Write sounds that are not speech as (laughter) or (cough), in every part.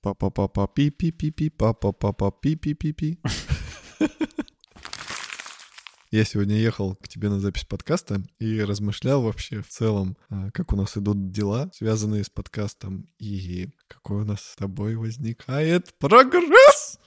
Па-па-па-па, пи-пи-пи-пи, па-па-па-па, пи-пи-пи-пи. Я сегодня ехал к тебе на запись подкаста и размышлял вообще в целом, а, как у нас идут дела, связанные с подкастом, и какой у нас с тобой возникает прогресс.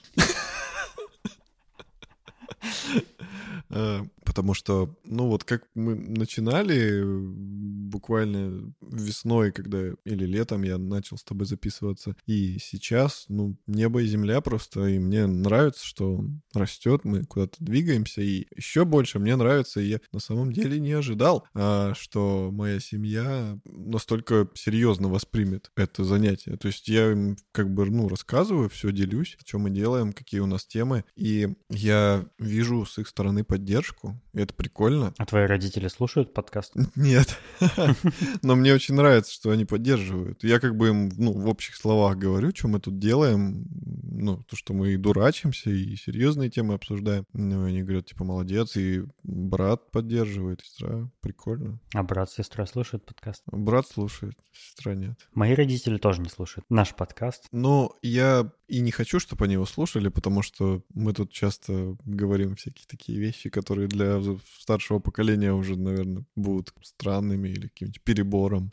(laughs) Потому что, ну вот как мы начинали буквально весной, когда или летом я начал с тобой записываться, и сейчас, ну, небо и земля просто, и мне нравится, что он растет, мы куда-то двигаемся, и еще больше мне нравится, и я на самом деле не ожидал, а, что моя семья настолько серьезно воспримет это занятие. То есть я им как бы, ну, рассказываю, все делюсь, что мы делаем, какие у нас темы, и я вижу с их стороны поддержку, это прикольно. А твои родители слушают подкаст? Нет. (laughs) Но мне очень нравится, что они поддерживают. Я как бы им, ну, в общих словах говорю, что мы тут делаем. Ну, то, что мы и дурачимся, и серьезные темы обсуждаем. Ну, они говорят, типа, молодец. И брат поддерживает, сестра. Прикольно. А брат, сестра слушают подкаст? Брат слушает, сестра нет. Мои родители тоже не слушают наш подкаст. Ну, я и не хочу, чтобы они его слушали, потому что мы тут часто говорим всякие такие вещи, которые для старшего поколения уже, наверное, будут странными или каким-нибудь перебором.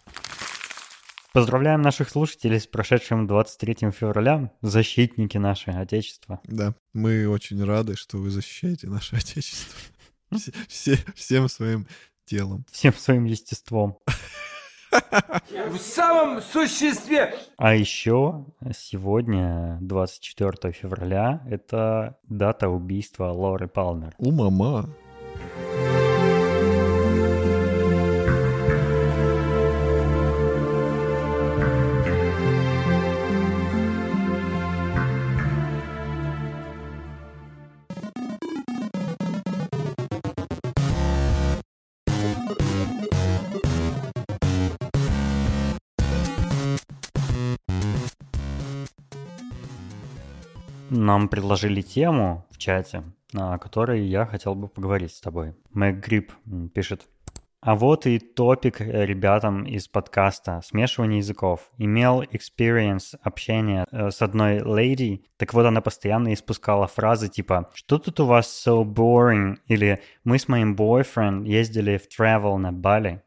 Поздравляем наших слушателей с прошедшим 23 февраля, защитники нашего Отечества. Да, мы очень рады, что вы защищаете наше Отечество. Все, все, всем своим телом. Всем своим естеством. В самом существе. А еще сегодня, 24 февраля, это дата убийства Лоры Палмер. У мама. Нам предложили тему в чате, о которой я хотел бы поговорить с тобой. Мэг Грипп пишет. А вот и топик ребятам из подкаста «Смешивание языков». Имел experience общения э, с одной леди, так вот она постоянно испускала фразы типа «Что тут у вас so boring?» или «Мы с моим boyfriend ездили в travel на Бали».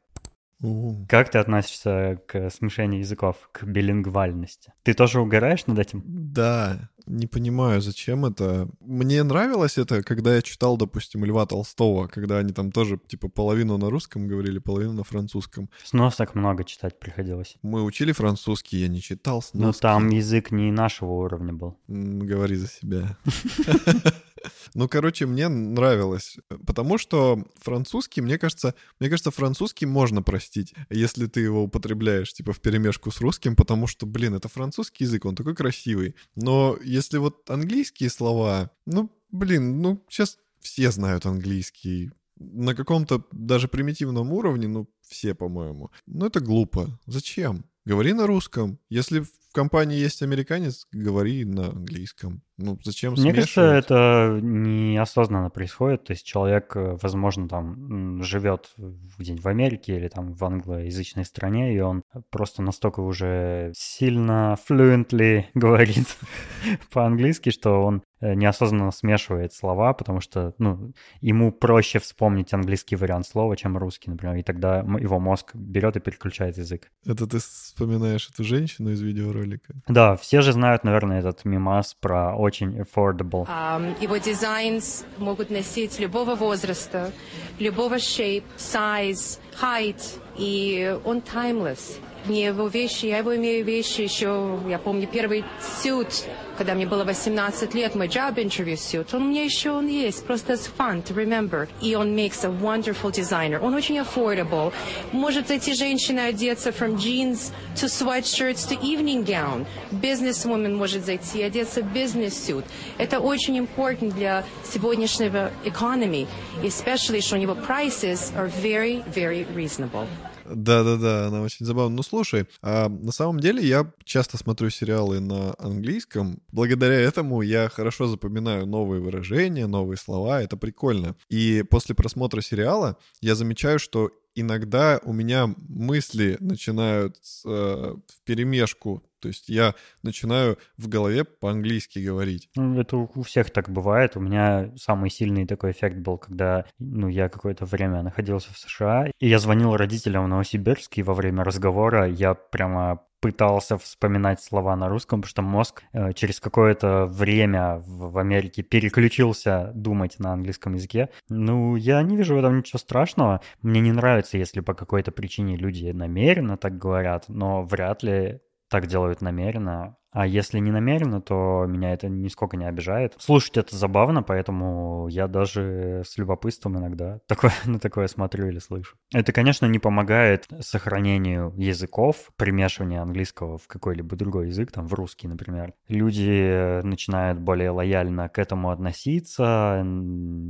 Как ты относишься к смешению языков, к билингвальности? Ты тоже угораешь над этим? Да, не понимаю, зачем это. Мне нравилось это, когда я читал, допустим, Льва Толстого, когда они там тоже, типа, половину на русском говорили, половину на французском. Сносок много читать приходилось. Мы учили французский, я не читал сноски. Ну, там язык не нашего уровня был. Говори за себя. (laughs) Ну, короче, мне нравилось, потому что французский, мне кажется, мне кажется, французский можно простить, если ты его употребляешь, типа, в перемешку с русским, потому что, блин, это французский язык, он такой красивый. Но если вот английские слова, ну, блин, ну, сейчас все знают английский. На каком-то даже примитивном уровне, ну, все, по-моему. Ну, это глупо. Зачем? Говори на русском. Если в компании есть американец, говори на английском. Ну, зачем Мне кажется, это неосознанно происходит. То есть человек, э, возможно, там живет где-нибудь в Америке или там в англоязычной стране, и он просто настолько уже сильно fluently (laughs) говорит (laughs) по-английски, что он э, неосознанно смешивает слова, потому что ну, ему проще вспомнить английский вариант слова, чем русский, например, и тогда его мозг берет и переключает язык. Это ты вспоминаешь эту женщину из видеоролика? Да, все же знают, наверное, этот мимас про очень affordable. Ам, Его дизайн могут носить любого возраста, любого shape, size, height, и он timeless. Мне его вещи, я его имею вещи еще, я помню, первый сют, когда мне было 18 лет, мой job interview suit, он у меня еще он есть, просто as fun to remember. И он makes a wonderful designer. Он очень affordable. Может эти женщины одеться from jeans to sweatshirts to evening gown. Businesswoman может зайти и одеться в business suit. Это очень important для сегодняшнего economy, especially что у него prices are very, very reasonable. Да-да-да, она очень забавная. Ну, слушай, а на самом деле я часто смотрю сериалы на английском. Благодаря этому я хорошо запоминаю новые выражения, новые слова. Это прикольно. И после просмотра сериала я замечаю, что иногда у меня мысли начинают э, в перемешку. То есть я начинаю в голове по-английски говорить. Ну, это у всех так бывает. У меня самый сильный такой эффект был, когда ну, я какое-то время находился в США, и я звонил родителям в Новосибирск, и во время разговора я прямо пытался вспоминать слова на русском, потому что мозг э, через какое-то время в, в Америке переключился думать на английском языке. Ну, я не вижу в этом ничего страшного. Мне не нравится, если по какой-то причине люди намеренно так говорят, но вряд ли так делают намеренно. А если не намеренно, то меня это нисколько не обижает. Слушать это забавно, поэтому я даже с любопытством иногда (laughs) такое, на такое смотрю или слышу. Это, конечно, не помогает сохранению языков, примешиванию английского в какой-либо другой язык, там в русский, например. Люди начинают более лояльно к этому относиться,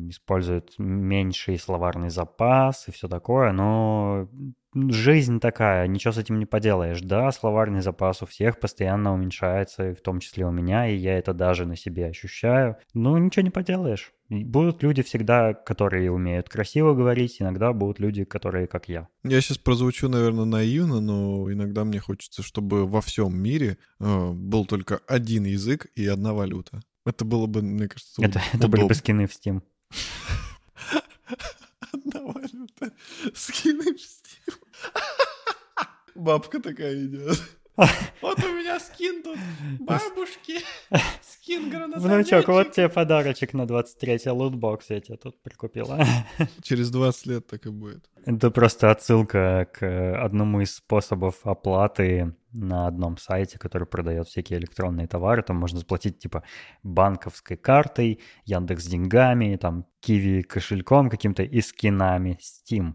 используют меньший словарный запас и все такое, но жизнь такая, ничего с этим не поделаешь. Да, словарный запас у всех постоянно уменьшается, в том числе у меня, и я это даже на себе ощущаю. Ну, ничего не поделаешь. Будут люди всегда, которые умеют красиво говорить, иногда будут люди, которые как я. Я сейчас прозвучу, наверное, наивно, но иногда мне хочется, чтобы во всем мире э, был только один язык и одна валюта. Это было бы, мне кажется, Это, это были бы скины в Steam. (laughs) Одна валюта. Скины в Steam. (laughs) Бабка такая идет. Вот у меня скин тут бабушки. Скин Внучок, вот тебе подарочек на 23-й лутбокс я тебе тут прикупила. Через 20 лет так и будет. Это просто отсылка к одному из способов оплаты на одном сайте, который продает всякие электронные товары. Там можно заплатить типа банковской картой, Яндекс деньгами, там Киви кошельком каким-то и скинами Steam.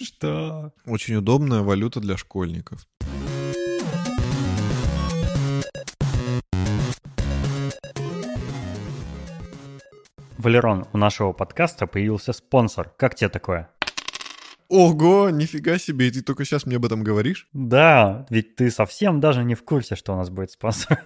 Что? Очень удобная валюта для школьников. Валерон, у нашего подкаста появился спонсор. Как тебе такое? Ого, нифига себе, и ты только сейчас мне об этом говоришь? Да, ведь ты совсем даже не в курсе, что у нас будет спонсор.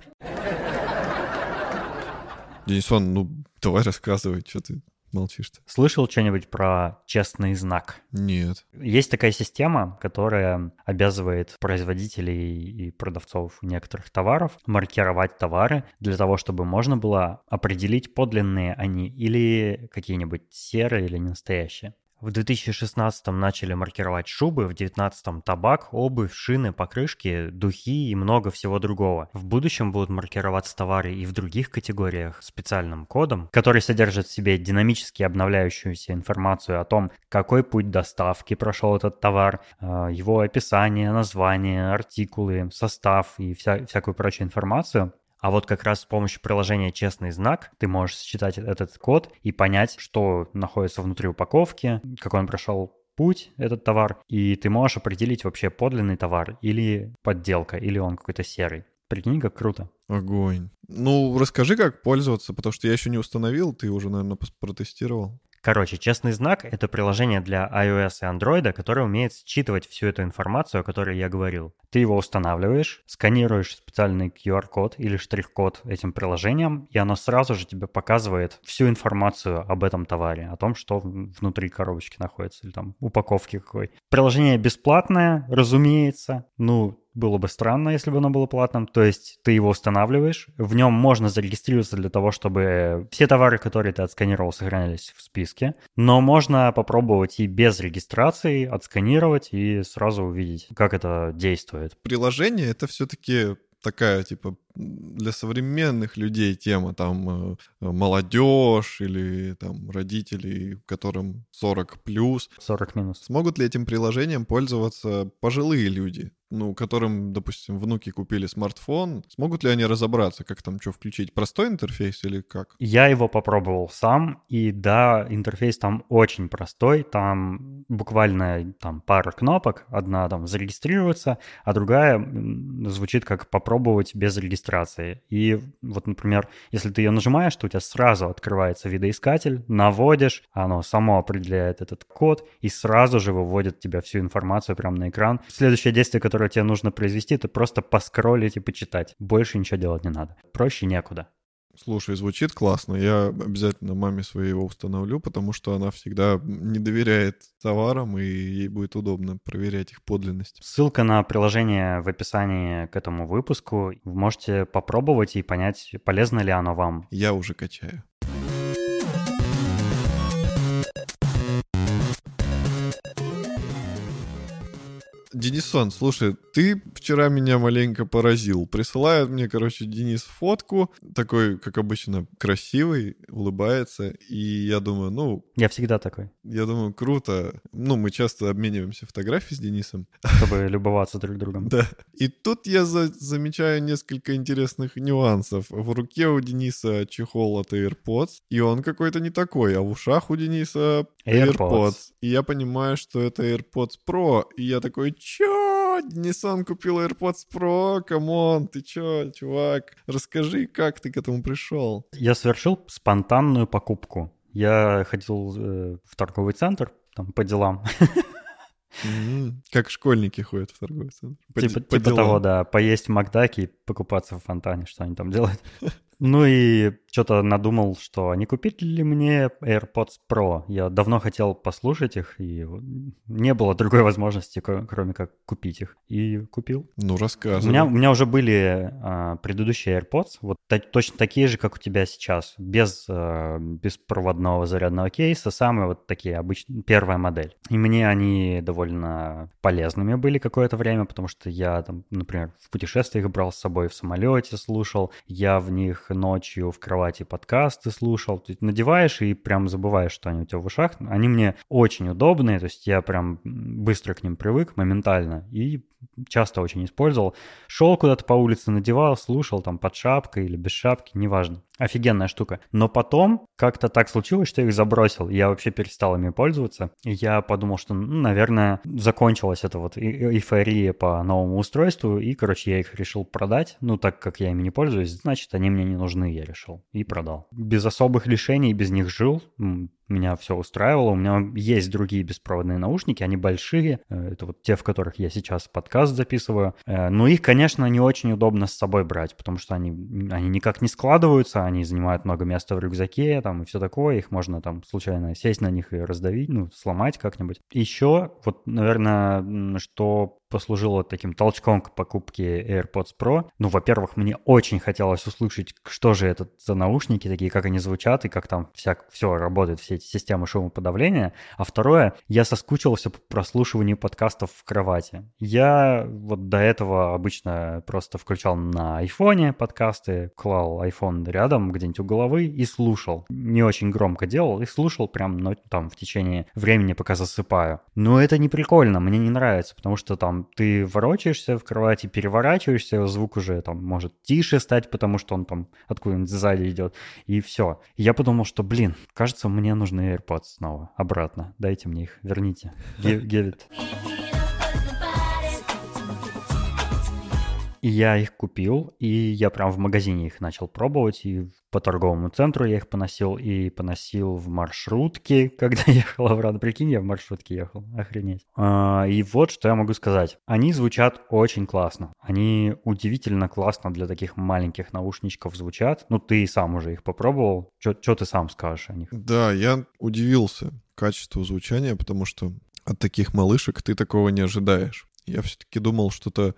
Денисон, ну давай рассказывай, что ты молчишь-то? Слышал что-нибудь про честный знак? Нет. Есть такая система, которая обязывает производителей и продавцов некоторых товаров маркировать товары для того, чтобы можно было определить, подлинные они или какие-нибудь серые или не настоящие. В 2016 начали маркировать шубы, в 2019 табак, обувь, шины, покрышки, духи и много всего другого. В будущем будут маркироваться товары и в других категориях специальным кодом, который содержит в себе динамически обновляющуюся информацию о том, какой путь доставки прошел этот товар, э, его описание, название, артикулы, состав и вся, всякую прочую информацию. А вот как раз с помощью приложения «Честный знак» ты можешь считать этот код и понять, что находится внутри упаковки, какой он прошел путь, этот товар, и ты можешь определить вообще подлинный товар или подделка, или он какой-то серый. Прикинь, как круто. Огонь. Ну, расскажи, как пользоваться, потому что я еще не установил, ты уже, наверное, протестировал. Короче, честный знак — это приложение для iOS и Android, которое умеет считывать всю эту информацию, о которой я говорил. Ты его устанавливаешь, сканируешь специальный QR-код или штрих-код этим приложением, и оно сразу же тебе показывает всю информацию об этом товаре, о том, что внутри коробочки находится, или там упаковки какой. Приложение бесплатное, разумеется. Ну, было бы странно, если бы оно было платным. То есть ты его устанавливаешь, в нем можно зарегистрироваться для того, чтобы все товары, которые ты отсканировал, сохранялись в списке. Но можно попробовать и без регистрации отсканировать и сразу увидеть, как это действует. Приложение — это все-таки такая, типа, для современных людей тема, там, э, молодежь или там родители, которым 40 плюс. 40 минус. Смогут ли этим приложением пользоваться пожилые люди? ну, которым, допустим, внуки купили смартфон, смогут ли они разобраться, как там что включить? Простой интерфейс или как? Я его попробовал сам, и да, интерфейс там очень простой, там буквально там пара кнопок, одна там зарегистрироваться, а другая звучит как попробовать без регистрации. И вот, например, если ты ее нажимаешь, то у тебя сразу открывается видоискатель, наводишь, оно само определяет этот код и сразу же выводит тебя всю информацию прямо на экран. Следующее действие, которое тебе нужно произвести, это просто поскроллить и почитать. Больше ничего делать не надо. Проще некуда. Слушай, звучит классно. Я обязательно маме своей его установлю, потому что она всегда не доверяет товарам, и ей будет удобно проверять их подлинность. Ссылка на приложение в описании к этому выпуску. Вы можете попробовать и понять, полезно ли оно вам. Я уже качаю. Денисон, слушай, ты вчера меня маленько поразил. Присылает мне, короче, Денис фотку, такой, как обычно, красивый, улыбается, и я думаю, ну... Я всегда такой. Я думаю, круто. Ну, мы часто обмениваемся фотографией с Денисом. Чтобы (laughs) любоваться друг другом. Да. И тут я за замечаю несколько интересных нюансов. В руке у Дениса чехол от AirPods, и он какой-то не такой, а в ушах у Дениса AirPods. AirPods. И я понимаю, что это AirPods Pro, и я такой, чё? Денисон купил AirPods Pro, come on, ты чё, чувак? Расскажи, как ты к этому пришел? Я совершил спонтанную покупку. Я ходил э, в торговый центр, там, по делам. Mm-hmm. Как школьники ходят в торговый центр. По, типа, по типа того, да. Поесть в Макдаке и покупаться в фонтане, что они там делают. (laughs) Ну и что-то надумал, что не купить ли мне AirPods Pro. Я давно хотел послушать их, и не было другой возможности, кроме как купить их. И купил. Ну, рассказывай. У меня, у меня уже были а, предыдущие AirPods, вот точно такие же, как у тебя сейчас, без а, беспроводного зарядного кейса, самые вот такие обычные, первая модель. И мне они довольно полезными были какое-то время, потому что я там, например, в путешествиях брал с собой, в самолете слушал, я в них ночью в кровати подкасты слушал. Ты надеваешь и прям забываешь, что они у тебя в ушах. Они мне очень удобные, то есть я прям быстро к ним привык моментально и часто очень использовал. Шел куда-то по улице, надевал, слушал там под шапкой или без шапки, неважно. Офигенная штука. Но потом как-то так случилось, что я их забросил. Я вообще перестал ими пользоваться. И я подумал, что, ну, наверное, закончилась эта вот эйфория по новому устройству. И, короче, я их решил продать. Ну, так как я ими не пользуюсь, значит, они мне не нужны, я решил. И продал. Без особых лишений, без них жил меня все устраивало. У меня есть другие беспроводные наушники, они большие. Э, это вот те, в которых я сейчас подкаст записываю. Э, но их, конечно, не очень удобно с собой брать, потому что они, они никак не складываются, они занимают много места в рюкзаке там и все такое. Их можно там случайно сесть на них и раздавить, ну, сломать как-нибудь. Еще вот, наверное, что послужило таким толчком к покупке AirPods Pro. Ну, во-первых, мне очень хотелось услышать, что же это за наушники такие, как они звучат и как там вся, все работает, все эти системы шумоподавления. А второе, я соскучился по прослушиванию подкастов в кровати. Я вот до этого обычно просто включал на айфоне подкасты, клал iPhone рядом где-нибудь у головы и слушал. Не очень громко делал и слушал прям ну, там в течение времени, пока засыпаю. Но это не прикольно, мне не нравится, потому что там ты ворочаешься в кровати, переворачиваешься, звук уже там может тише стать, потому что он там откуда-нибудь сзади идет, и все. Я подумал, что, блин, кажется, мне нужны AirPods снова, обратно. Дайте мне их, верните. Give, give it. И я их купил, и я прям в магазине их начал пробовать, и по торговому центру я их поносил, и поносил в маршрутке, (laughs) когда ехал обратно. Прикинь, я в маршрутке ехал, охренеть. А, и вот что я могу сказать. Они звучат очень классно. Они удивительно классно для таких маленьких наушничков звучат. Ну, ты сам уже их попробовал. Что ты сам скажешь о них? Да, я удивился качеству звучания, потому что от таких малышек ты такого не ожидаешь. Я все-таки думал, что-то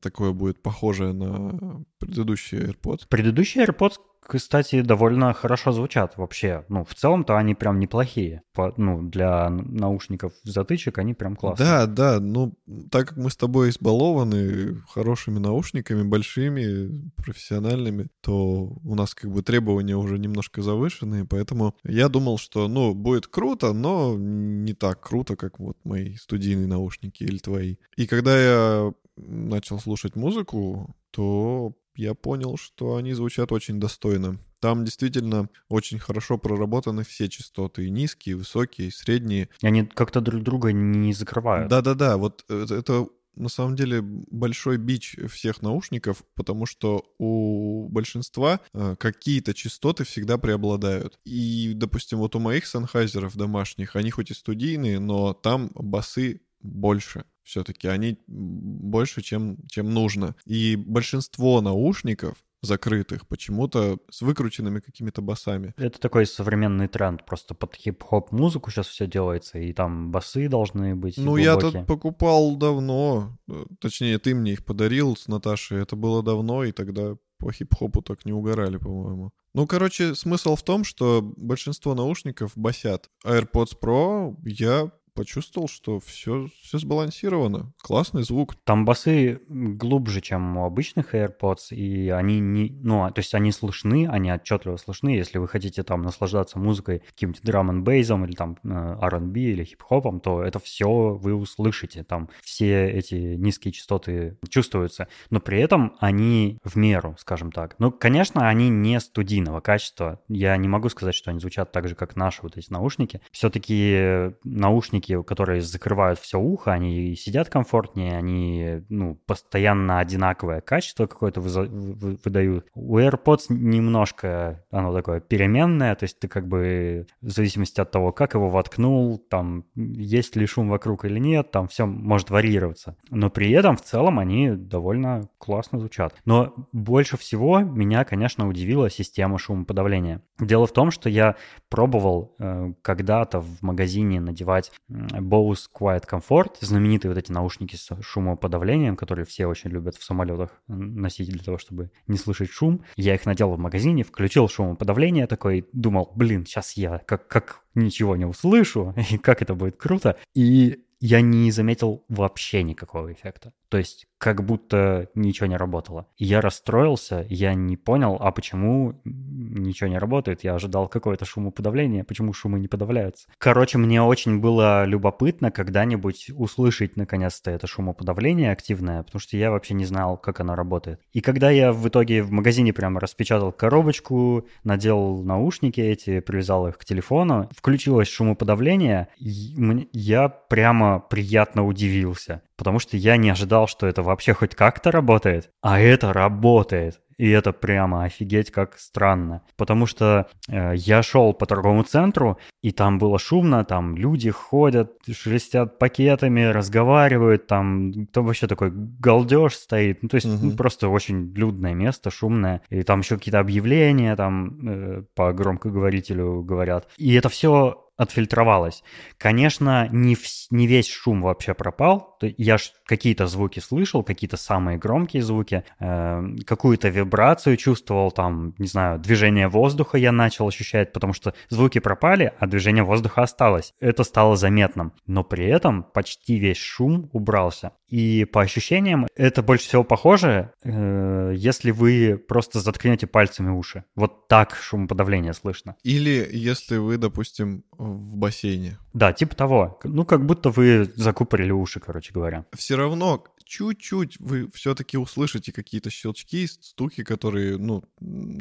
такое будет похожее на предыдущие AirPods. Предыдущие AirPods кстати, довольно хорошо звучат вообще. Ну, в целом-то они прям неплохие. По, ну, для наушников затычек они прям классные. Да, да. Ну, так как мы с тобой избалованы хорошими наушниками, большими, профессиональными, то у нас как бы требования уже немножко завышенные, поэтому я думал, что, ну, будет круто, но не так круто, как вот мои студийные наушники или твои. И когда я начал слушать музыку, то я понял, что они звучат очень достойно. Там действительно очень хорошо проработаны все частоты, и низкие, и высокие, и средние. И они как-то друг друга не закрывают. Да-да-да, вот это, это на самом деле большой бич всех наушников, потому что у большинства э, какие-то частоты всегда преобладают. И, допустим, вот у моих санхайзеров домашних, они хоть и студийные, но там басы больше все-таки они больше, чем, чем нужно. И большинство наушников закрытых, почему-то с выкрученными какими-то басами. Это такой современный тренд, просто под хип-хоп музыку сейчас все делается, и там басы должны быть Ну, я тут покупал давно, э, точнее, ты мне их подарил с Наташей, это было давно, и тогда по хип-хопу так не угорали, по-моему. Ну, короче, смысл в том, что большинство наушников басят. AirPods Pro я почувствовал, что все, все сбалансировано. Классный звук. Там басы глубже, чем у обычных AirPods, и они не... Ну, а, то есть они слышны, они отчетливо слышны. Если вы хотите там наслаждаться музыкой, каким-то драм н бейзом или там э, R&B или хип-хопом, то это все вы услышите. Там все эти низкие частоты чувствуются. Но при этом они в меру, скажем так. Ну, конечно, они не студийного качества. Я не могу сказать, что они звучат так же, как наши вот эти наушники. Все-таки наушники наушники, которые закрывают все ухо, они сидят комфортнее, они ну, постоянно одинаковое качество какое-то выдают. У AirPods немножко оно такое переменное, то есть ты как бы в зависимости от того, как его воткнул, там есть ли шум вокруг или нет, там все может варьироваться. Но при этом в целом они довольно классно звучат. Но больше всего меня, конечно, удивила система шумоподавления. Дело в том, что я пробовал э, когда-то в магазине надевать Bose Quiet Comfort, знаменитые вот эти наушники с шумоподавлением, которые все очень любят в самолетах носить для того, чтобы не слышать шум. Я их надел в магазине, включил шумоподавление, такой думал, блин, сейчас я как, как ничего не услышу, (laughs) и как это будет круто. И я не заметил вообще никакого эффекта. То есть как будто ничего не работало. Я расстроился, я не понял, а почему ничего не работает. Я ожидал какое-то шумоподавление, почему шумы не подавляются. Короче, мне очень было любопытно когда-нибудь услышать наконец-то это шумоподавление активное, потому что я вообще не знал, как оно работает. И когда я в итоге в магазине прямо распечатал коробочку, надел наушники эти, привязал их к телефону, включилось шумоподавление, я прямо приятно удивился потому что я не ожидал, что это вообще хоть как-то работает, а это работает. И это прямо офигеть как странно. Потому что э, я шел по торговому центру, и там было шумно, там люди ходят, шелестят пакетами, разговаривают, там, там вообще такой галдеж стоит. Ну, то есть угу. просто очень людное место, шумное. И там еще какие-то объявления там э, по громкоговорителю говорят. И это все отфильтровалось. Конечно, не, в, не весь шум вообще пропал. Я какие-то звуки слышал, какие-то самые громкие звуки, э, какую-то вибрацию чувствовал, там, не знаю, движение воздуха я начал ощущать, потому что звуки пропали, а движение воздуха осталось. Это стало заметным. Но при этом почти весь шум убрался. И по ощущениям это больше всего похоже, э, если вы просто заткнете пальцами уши. Вот так шумоподавление слышно. Или если вы, допустим, в бассейне. Да, типа того. Ну, как будто вы закупорили уши, короче говоря. Все равно чуть-чуть вы все-таки услышите какие-то щелчки, стуки, которые, ну,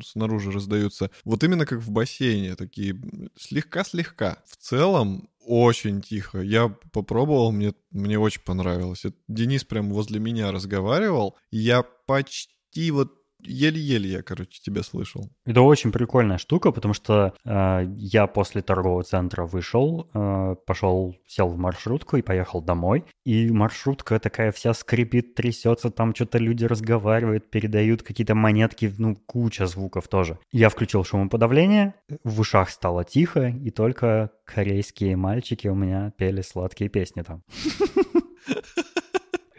снаружи раздаются. Вот именно как в бассейне, такие слегка-слегка. В целом, очень тихо. Я попробовал, мне, мне очень понравилось. Денис прям возле меня разговаривал, и я почти вот еле-еле я, короче, тебя слышал. Это очень прикольная штука, потому что э, я после торгового центра вышел, э, пошел, сел в маршрутку и поехал домой. И маршрутка такая вся скрипит, трясется, там что-то люди разговаривают, передают какие-то монетки, ну, куча звуков тоже. Я включил шумоподавление, в ушах стало тихо, и только корейские мальчики у меня пели сладкие песни там. (laughs)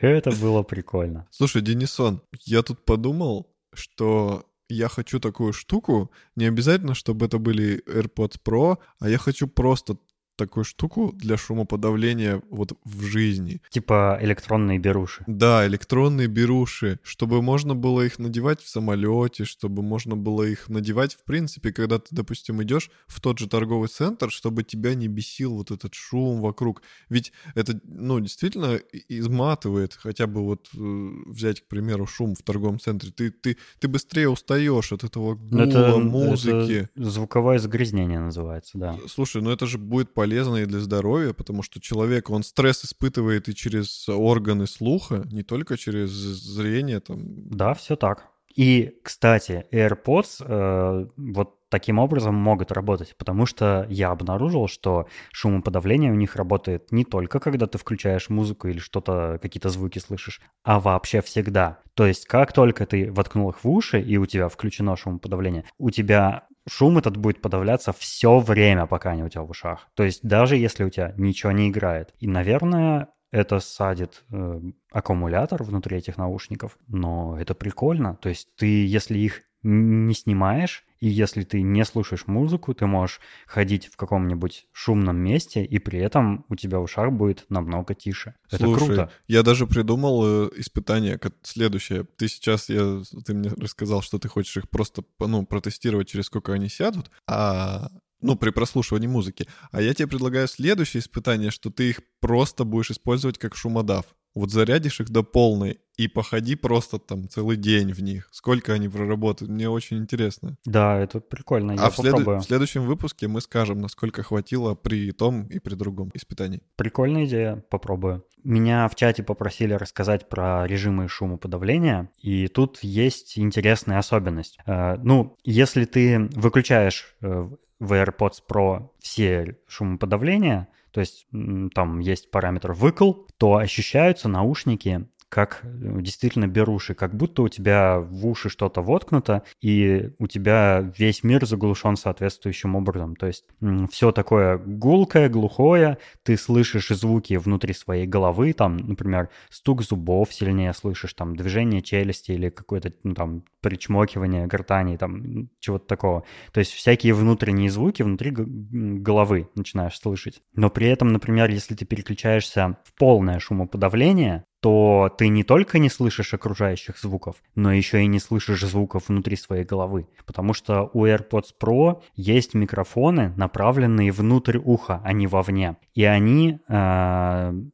Это было прикольно. Слушай, Денисон, я тут подумал, что я хочу такую штуку, не обязательно, чтобы это были AirPods Pro, а я хочу просто такую штуку для шумоподавления вот в жизни. Типа электронные беруши. Да, электронные беруши, чтобы можно было их надевать в самолете, чтобы можно было их надевать, в принципе, когда ты, допустим, идешь в тот же торговый центр, чтобы тебя не бесил вот этот шум вокруг. Ведь это, ну, действительно изматывает, хотя бы вот э, взять, к примеру, шум в торговом центре. Ты, ты, ты быстрее устаешь от этого гула, это, музыки. Это звуковое загрязнение называется, да. Слушай, ну это же будет полезно полезно и для здоровья, потому что человек, он стресс испытывает и через органы слуха, не только через зрение. Там. Да, все так. И, кстати, AirPods, э, вот таким образом могут работать, потому что я обнаружил, что шумоподавление у них работает не только когда ты включаешь музыку или что-то, какие-то звуки слышишь, а вообще всегда. То есть как только ты воткнул их в уши и у тебя включено шумоподавление, у тебя шум этот будет подавляться все время, пока они у тебя в ушах. То есть даже если у тебя ничего не играет. И, наверное, это садит э, аккумулятор внутри этих наушников, но это прикольно. То есть ты, если их не снимаешь, и если ты не слушаешь музыку, ты можешь ходить в каком-нибудь шумном месте, и при этом у тебя в ушах будет намного тише. Слушай, это круто. Я даже придумал э, испытание следующее. Ты сейчас, я, ты мне рассказал, что ты хочешь их просто ну, протестировать, через сколько они сядут, а ну, при прослушивании музыки. А я тебе предлагаю следующее испытание, что ты их просто будешь использовать как шумодав. Вот зарядишь их до полной и походи просто там целый день в них. Сколько они проработают, мне очень интересно. Да, это прикольно, я а в, следу- в следующем выпуске мы скажем, насколько хватило при том и при другом испытании. Прикольная идея, попробую. Меня в чате попросили рассказать про режимы шумоподавления, и тут есть интересная особенность. Э, ну, если ты выключаешь э, в AirPods Pro все шумоподавления, то есть там есть параметр выкл, то ощущаются наушники как э, действительно беруши, как будто у тебя в уши что-то воткнуто, и у тебя весь мир заглушен соответствующим образом. То есть все такое гулкое, глухое, ты слышишь звуки внутри своей головы, там, например, стук зубов сильнее слышишь, там, движение челюсти или какое-то, ну, там, причмокивание гортани, там, чего-то такого. То есть всякие внутренние звуки внутри головы начинаешь слышать. Но при этом, например, если ты переключаешься в полное шумоподавление, то ты не только не слышишь окружающих звуков, но еще и не слышишь звуков внутри своей головы. Потому что у AirPods Pro есть микрофоны, направленные внутрь уха, а не вовне. И они э,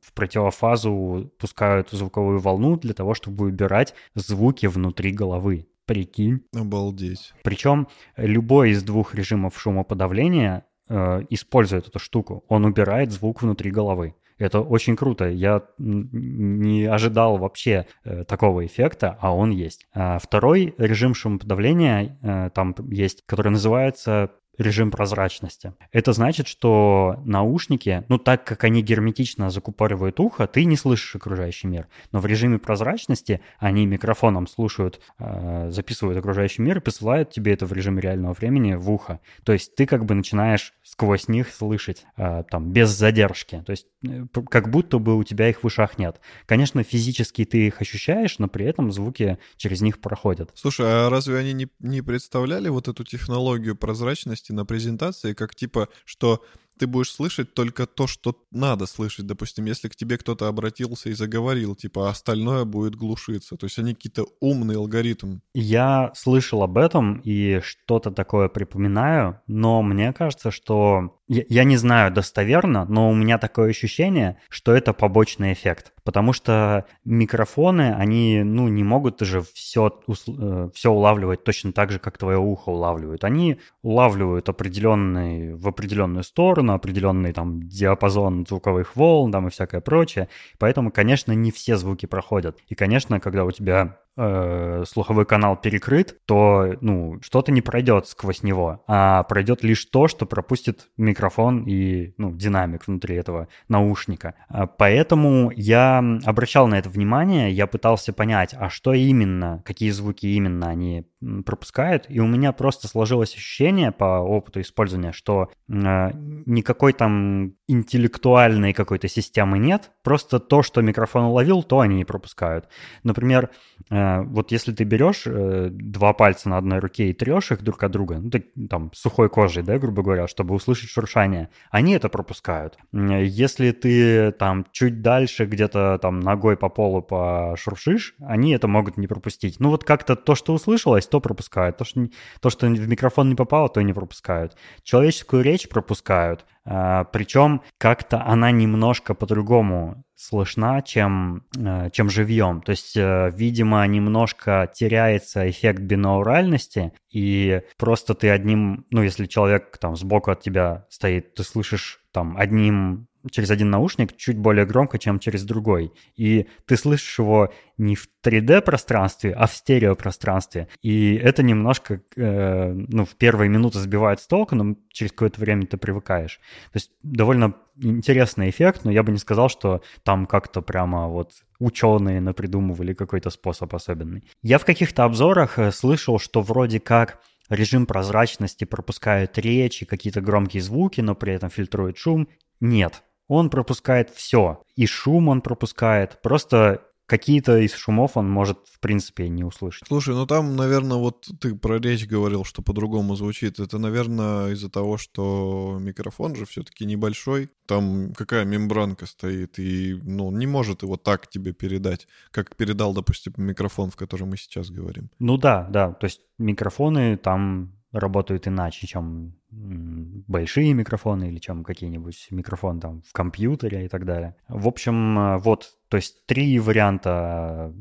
в противофазу пускают звуковую волну для того, чтобы убирать звуки внутри головы. Прикинь. Обалдеть. Причем любой из двух режимов шумоподавления э, использует эту штуку. Он убирает звук внутри головы. Это очень круто. Я не ожидал вообще э, такого эффекта, а он есть. А второй режим шумоподавления э, там есть, который называется режим прозрачности. Это значит, что наушники, ну так как они герметично закупоривают ухо, ты не слышишь окружающий мир. Но в режиме прозрачности они микрофоном слушают, э, записывают окружающий мир и посылают тебе это в режиме реального времени в ухо. То есть ты как бы начинаешь сквозь них слышать э, там без задержки. То есть э, как будто бы у тебя их в ушах нет. Конечно, физически ты их ощущаешь, но при этом звуки через них проходят. Слушай, а разве они не, не представляли вот эту технологию прозрачности на презентации, как типа, что ты будешь слышать только то, что надо слышать. Допустим, если к тебе кто-то обратился и заговорил, типа, а остальное будет глушиться. То есть они какие-то умные алгоритмы. Я слышал об этом и что-то такое припоминаю, но мне кажется, что... Я, я не знаю достоверно, но у меня такое ощущение, что это побочный эффект. Потому что микрофоны, они, ну, не могут же все, э, все улавливать точно так же, как твое ухо улавливает. Они улавливают определенный, в определенную сторону, определенный там диапазон звуковых волн там и всякое прочее. Поэтому, конечно, не все звуки проходят. И, конечно, когда у тебя э, слуховой канал перекрыт, то ну, что-то не пройдет сквозь него, а пройдет лишь то, что пропустит микрофон и ну, динамик внутри этого наушника. А поэтому я обращал на это внимание, я пытался понять, а что именно, какие звуки именно они пропускают, и у меня просто сложилось ощущение по опыту использования, что э, никакой там интеллектуальной какой-то системы нет, просто то, что микрофон уловил, то они не пропускают. Например, э, вот если ты берешь э, два пальца на одной руке и трешь их друг от друга, ну, ты, там, сухой кожей, да, грубо говоря, чтобы услышать шуршание, они это пропускают. Если ты там чуть дальше где-то там ногой по полу пошуршишь, они это могут не пропустить. Ну вот как-то то, что услышалось, то пропускают. То, что, то, что в микрофон не попало, то не пропускают. Человеческую речь пропускают. А, причем как-то она немножко по-другому слышна, чем, э, чем живьем. То есть, э, видимо, немножко теряется эффект бинауральности, и просто ты одним, ну, если человек там сбоку от тебя стоит, ты слышишь там одним через один наушник чуть более громко, чем через другой. И ты слышишь его не в 3D-пространстве, а в стереопространстве. И это немножко, э, ну, в первые минуты сбивает с толку, но через какое-то время ты привыкаешь. То есть довольно интересный эффект, но я бы не сказал, что там как-то прямо вот ученые напридумывали какой-то способ особенный. Я в каких-то обзорах э, слышал, что вроде как режим прозрачности пропускает речь и какие-то громкие звуки, но при этом фильтрует шум. Нет, он пропускает все. И шум он пропускает. Просто какие-то из шумов он может, в принципе, не услышать. Слушай, ну там, наверное, вот ты про речь говорил, что по-другому звучит. Это, наверное, из-за того, что микрофон же все-таки небольшой. Там какая мембранка стоит, и, ну, не может его так тебе передать, как передал, допустим, микрофон, в котором мы сейчас говорим. Ну да, да. То есть микрофоны там работают иначе, чем большие микрофоны или чем какие-нибудь микрофоны там в компьютере и так далее. В общем, э, вот, то есть три варианта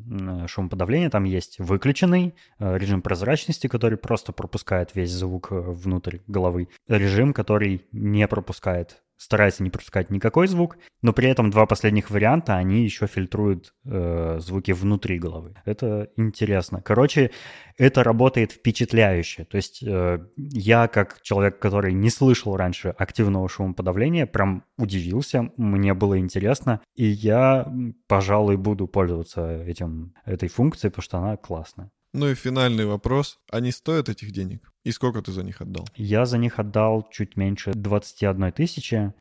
шумоподавления там есть. Выключенный, э, режим прозрачности, который просто пропускает весь звук э, внутрь головы. Режим, который не пропускает старается не пропускать никакой звук, но при этом два последних варианта, они еще фильтруют э, звуки внутри головы. Это интересно. Короче, это работает впечатляюще. То есть э, я, как человек, который не слышал раньше активного шумоподавления, прям удивился, мне было интересно, и я, пожалуй, буду пользоваться этим, этой функцией, потому что она классная. Ну и финальный вопрос. Они стоят этих денег? И сколько ты за них отдал? Я за них отдал чуть меньше 21 тысячи.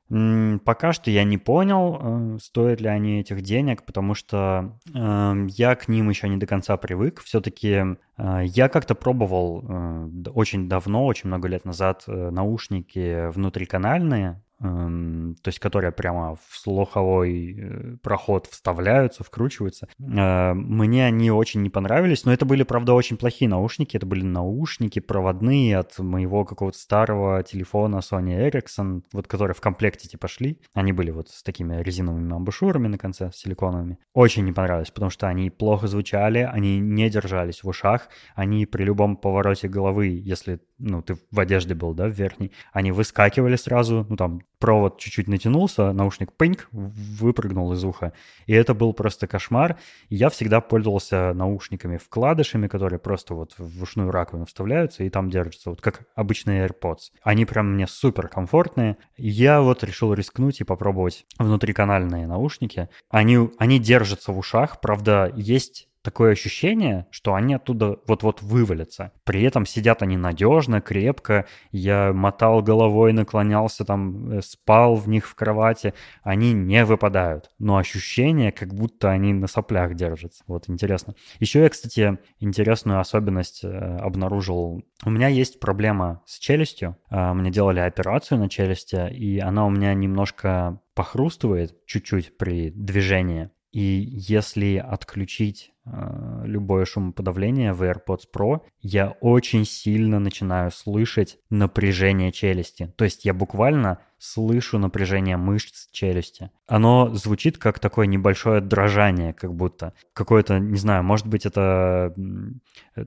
Пока что я не понял, э, стоят ли они этих денег, потому что э, я к ним еще не до конца привык. Все-таки э, я как-то пробовал очень давно, очень много лет назад наушники внутриканальные, то есть которые прямо в слуховой э, проход вставляются, вкручиваются. Э, мне они очень не понравились, но это были, правда, очень плохие наушники. Это были наушники проводные от моего какого-то старого телефона Sony Ericsson, вот которые в комплекте типа шли. Они были вот с такими резиновыми амбушюрами на конце, силиконовыми. Очень не понравились, потому что они плохо звучали, они не держались в ушах, они при любом повороте головы, если ну, ты в одежде был, да, в верхней, они выскакивали сразу, ну, там, провод чуть-чуть натянулся, наушник пыньк, выпрыгнул из уха. И это был просто кошмар. И я всегда пользовался наушниками-вкладышами, которые просто вот в ушную раковину вставляются и там держатся, вот как обычные AirPods. Они прям мне супер комфортные. Я вот решил рискнуть и попробовать внутриканальные наушники. Они, они держатся в ушах, правда, есть такое ощущение, что они оттуда вот-вот вывалятся. При этом сидят они надежно, крепко. Я мотал головой, наклонялся, там, э, спал в них в кровати. Они не выпадают. Но ощущение, как будто они на соплях держатся. Вот интересно. Еще я, кстати, интересную особенность э, обнаружил. У меня есть проблема с челюстью. Э, мне делали операцию на челюсти, и она у меня немножко похрустывает чуть-чуть при движении. И если отключить любое шумоподавление в AirPods Pro, я очень сильно начинаю слышать напряжение челюсти. То есть я буквально слышу напряжение мышц челюсти. Оно звучит как такое небольшое дрожание, как будто. Какое-то, не знаю, может быть, это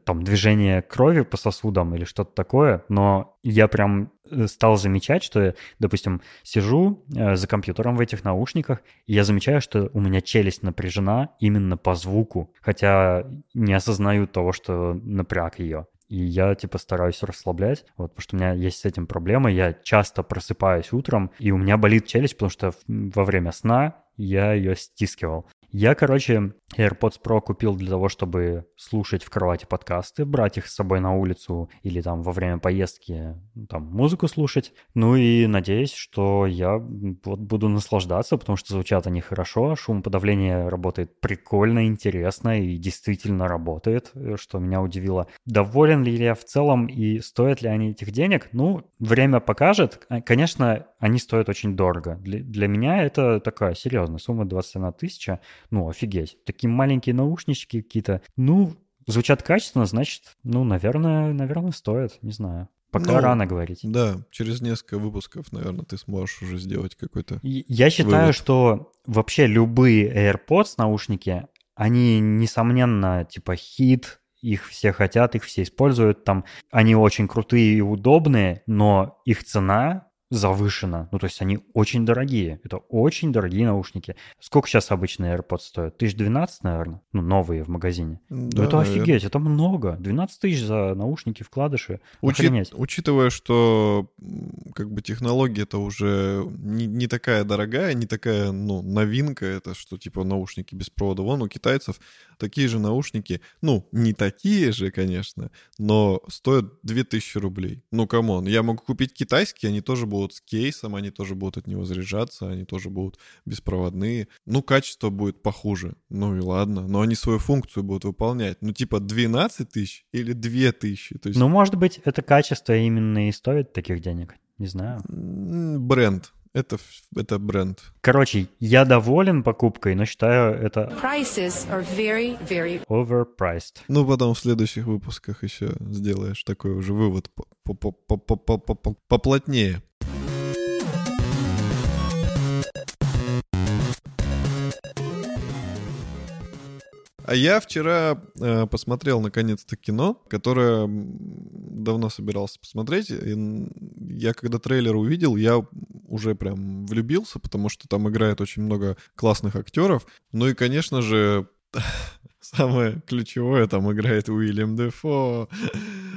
там движение крови по сосудам или что-то такое, но я прям э, стал замечать, что, допустим, сижу э, за компьютером в этих наушниках, и я замечаю, что у меня челюсть напряжена именно по звуку, хотя не осознаю того, что напряг ее. И я, типа, стараюсь расслаблять, вот, потому что у меня есть с этим проблема. Я часто просыпаюсь утром, и у меня болит челюсть, потому что во время сна я ее стискивал. Я, короче, AirPods Pro купил для того, чтобы слушать в кровати подкасты, брать их с собой на улицу или там во время поездки там музыку слушать. Ну и надеюсь, что я вот буду наслаждаться, потому что звучат они хорошо, шумоподавление работает прикольно, интересно и действительно работает, что меня удивило. Доволен ли я в целом и стоят ли они этих денег? Ну, время покажет. Конечно, они стоят очень дорого. Для, для меня это такая серьезная сумма 21 тысяча. Ну, офигеть. Такие маленькие наушнички какие-то. Ну, звучат качественно, значит, ну, наверное, наверное, стоит. Не знаю. Пока ну, рано говорить. Да, через несколько выпусков, наверное, ты сможешь уже сделать какой-то. Я считаю, вывод. что вообще любые AirPods наушники, они, несомненно, типа хит, их все хотят, их все используют. Там они очень крутые и удобные, но их цена завышена. Ну, то есть они очень дорогие. Это очень дорогие наушники. Сколько сейчас обычные AirPods стоят? Тысяч двенадцать, наверное? Ну, новые в магазине. Ну, да, ну, это наверное. офигеть, это много. 12 тысяч за наушники, вкладыши. Учи... Учитывая, что как бы технология это уже не, не такая дорогая, не такая, ну, новинка, это что, типа, наушники без провода. Вон у китайцев такие же наушники, ну, не такие же, конечно, но стоят 2000 рублей. Ну, come on, я могу купить китайские, они тоже будут с кейсом, они тоже будут от него заряжаться, они тоже будут беспроводные. Ну, качество будет похуже. Ну и ладно, но они свою функцию будут выполнять. Ну, типа 12 тысяч или 2000. То есть... Ну, может быть, это качество именно и стоит таких денег. Не знаю. Бренд. Это, это бренд. Короче, я доволен покупкой, но считаю это... Prices are very, very... Overpriced. Ну, потом в следующих выпусках еще сделаешь такой уже вывод поплотнее. А я вчера э, посмотрел наконец-то кино, которое давно собирался посмотреть. И я когда трейлер увидел, я уже прям влюбился, потому что там играет очень много классных актеров. Ну и, конечно же, (laughs) самое ключевое там играет Уильям Дефо.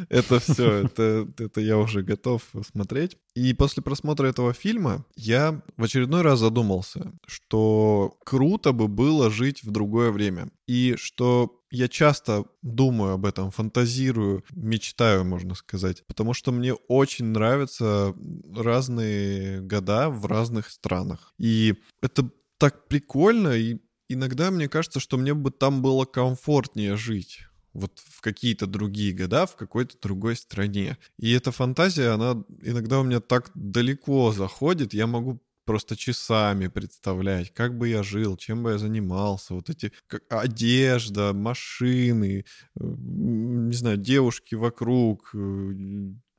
Это все, это, это я уже готов смотреть. И после просмотра этого фильма я в очередной раз задумался, что круто бы было жить в другое время. И что я часто думаю об этом, фантазирую, мечтаю, можно сказать, потому что мне очень нравятся разные года в разных странах. И это так прикольно, и иногда мне кажется, что мне бы там было комфортнее жить вот в какие-то другие года, в какой-то другой стране. И эта фантазия, она иногда у меня так далеко заходит, я могу просто часами представлять, как бы я жил, чем бы я занимался, вот эти как, одежда, машины, э, не знаю, девушки вокруг, э,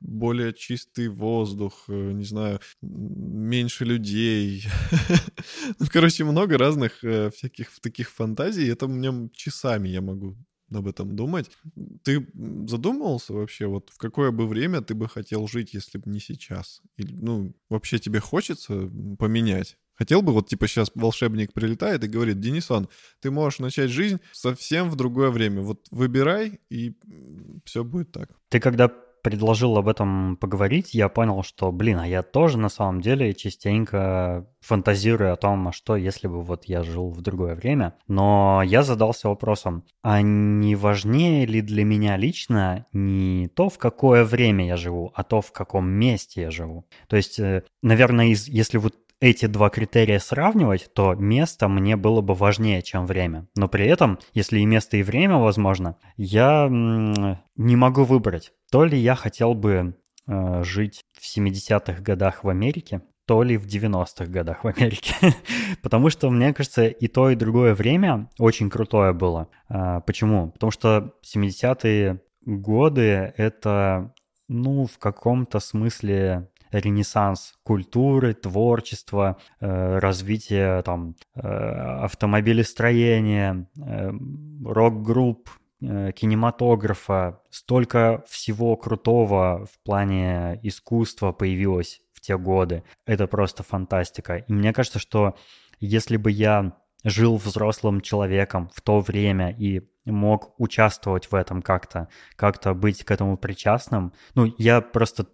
более чистый воздух, э, не знаю, меньше людей. (laughs) ну, короче, много разных всяких таких фантазий. Это у меня часами я могу об этом думать. Ты задумывался вообще, вот в какое бы время ты бы хотел жить, если бы не сейчас? Или, ну, вообще тебе хочется поменять? Хотел бы, вот типа сейчас волшебник прилетает и говорит, Денисон, ты можешь начать жизнь совсем в другое время. Вот выбирай, и все будет так. Ты когда предложил об этом поговорить, я понял, что, блин, а я тоже на самом деле частенько фантазирую о том, а что если бы вот я жил в другое время. Но я задался вопросом, а не важнее ли для меня лично не то, в какое время я живу, а то, в каком месте я живу? То есть, э, наверное, из, если вот эти два критерия сравнивать, то место мне было бы важнее, чем время. Но при этом, если и место, и время возможно, я не могу выбрать. То ли я хотел бы э, жить в 70-х годах в Америке, то ли в 90-х годах в Америке. (laughs) Потому что, мне кажется, и то, и другое время очень крутое было. А, почему? Потому что 70-е годы — это, ну, в каком-то смысле ренессанс культуры, творчества, э, развитие там э, автомобилестроения, э, рок-групп, кинематографа, столько всего крутого в плане искусства появилось в те годы. Это просто фантастика. И мне кажется, что если бы я жил взрослым человеком в то время и мог участвовать в этом как-то, как-то быть к этому причастным. Ну, я просто,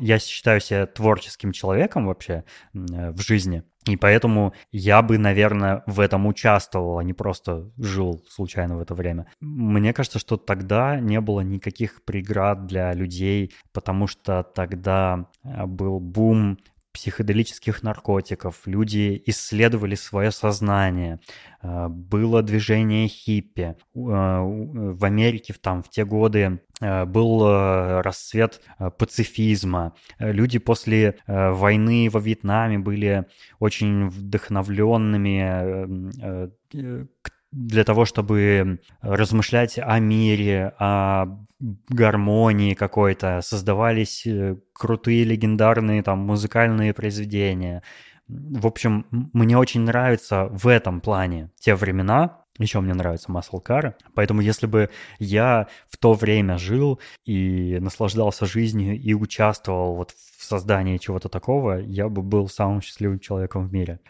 я считаю себя творческим человеком вообще э, в жизни, и поэтому я бы, наверное, в этом участвовал, а не просто жил случайно в это время. Мне кажется, что тогда не было никаких преград для людей, потому что тогда э, был бум психоделических наркотиков, люди исследовали свое сознание, э, было движение хиппи. Э, в Америке там, в те годы э, был расцвет пацифизма. Люди после войны во Вьетнаме были очень вдохновленными для того, чтобы размышлять о мире, о гармонии какой-то, создавались э, крутые легендарные там музыкальные произведения. В общем, мне очень нравится в этом плане те времена, Еще мне нравятся car. Поэтому если бы я в то время жил и наслаждался жизнью и участвовал вот в создании чего-то такого, я бы был самым счастливым человеком в мире.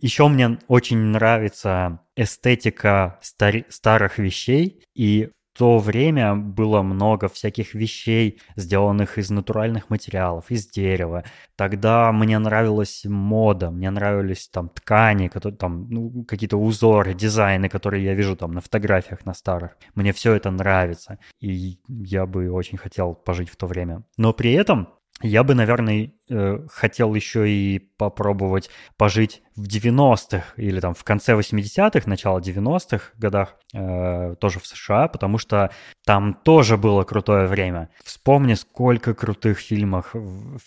Еще мне очень нравится эстетика стар- старых вещей, и то время было много всяких вещей, сделанных из натуральных материалов, из дерева. Тогда мне нравилась мода, мне нравились там ткани, которые, там ну, какие-то узоры, дизайны, которые я вижу там на фотографиях на старых. Мне все это нравится, и я бы очень хотел пожить в то время. Но при этом я бы, наверное, э, хотел еще и попробовать пожить в 90-х или там в конце 80-х, начало 90-х годах, э, тоже в США, потому что там тоже было крутое время. Вспомни, сколько крутых фильмов,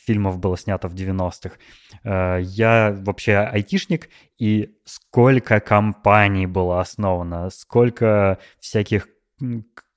фильмов было снято в 90-х. Э, я вообще айтишник, и сколько компаний было основано, сколько всяких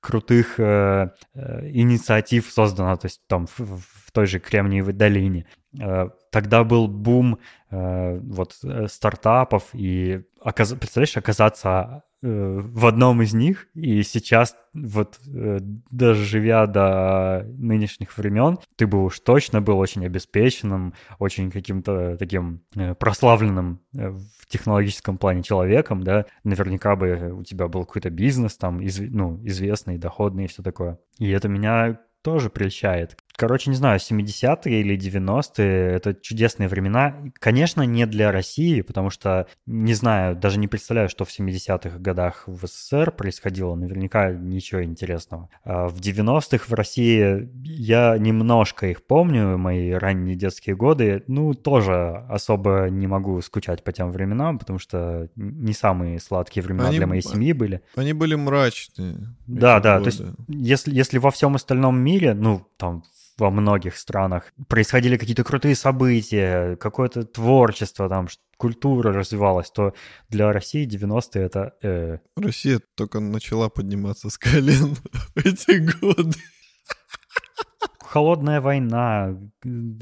крутых э, э, инициатив создано, то есть там в, в той же Кремниевой долине. Э, тогда был бум э, вот э, стартапов, и оказ... представляешь, оказаться в одном из них, и сейчас вот э, даже живя до нынешних времен, ты бы уж точно был очень обеспеченным, очень каким-то таким э, прославленным в технологическом плане человеком, да, наверняка бы у тебя был какой-то бизнес там, из, ну, известный, доходный и все такое. И это меня тоже прельщает. Короче, не знаю, 70-е или 90-е — это чудесные времена. Конечно, не для России, потому что, не знаю, даже не представляю, что в 70-х годах в СССР происходило. Наверняка ничего интересного. А в 90-х в России я немножко их помню, мои ранние детские годы. Ну, тоже особо не могу скучать по тем временам, потому что не самые сладкие времена Они- для моей семьи были. Они были мрачные. Да, да, то годы. есть если, если во всем остальном мире, ну, там, во многих странах происходили какие-то крутые события, какое-то творчество, там, культура развивалась, то для России 90-е это... э, Россия только начала подниматься с колен (laughs) в эти годы. Холодная война,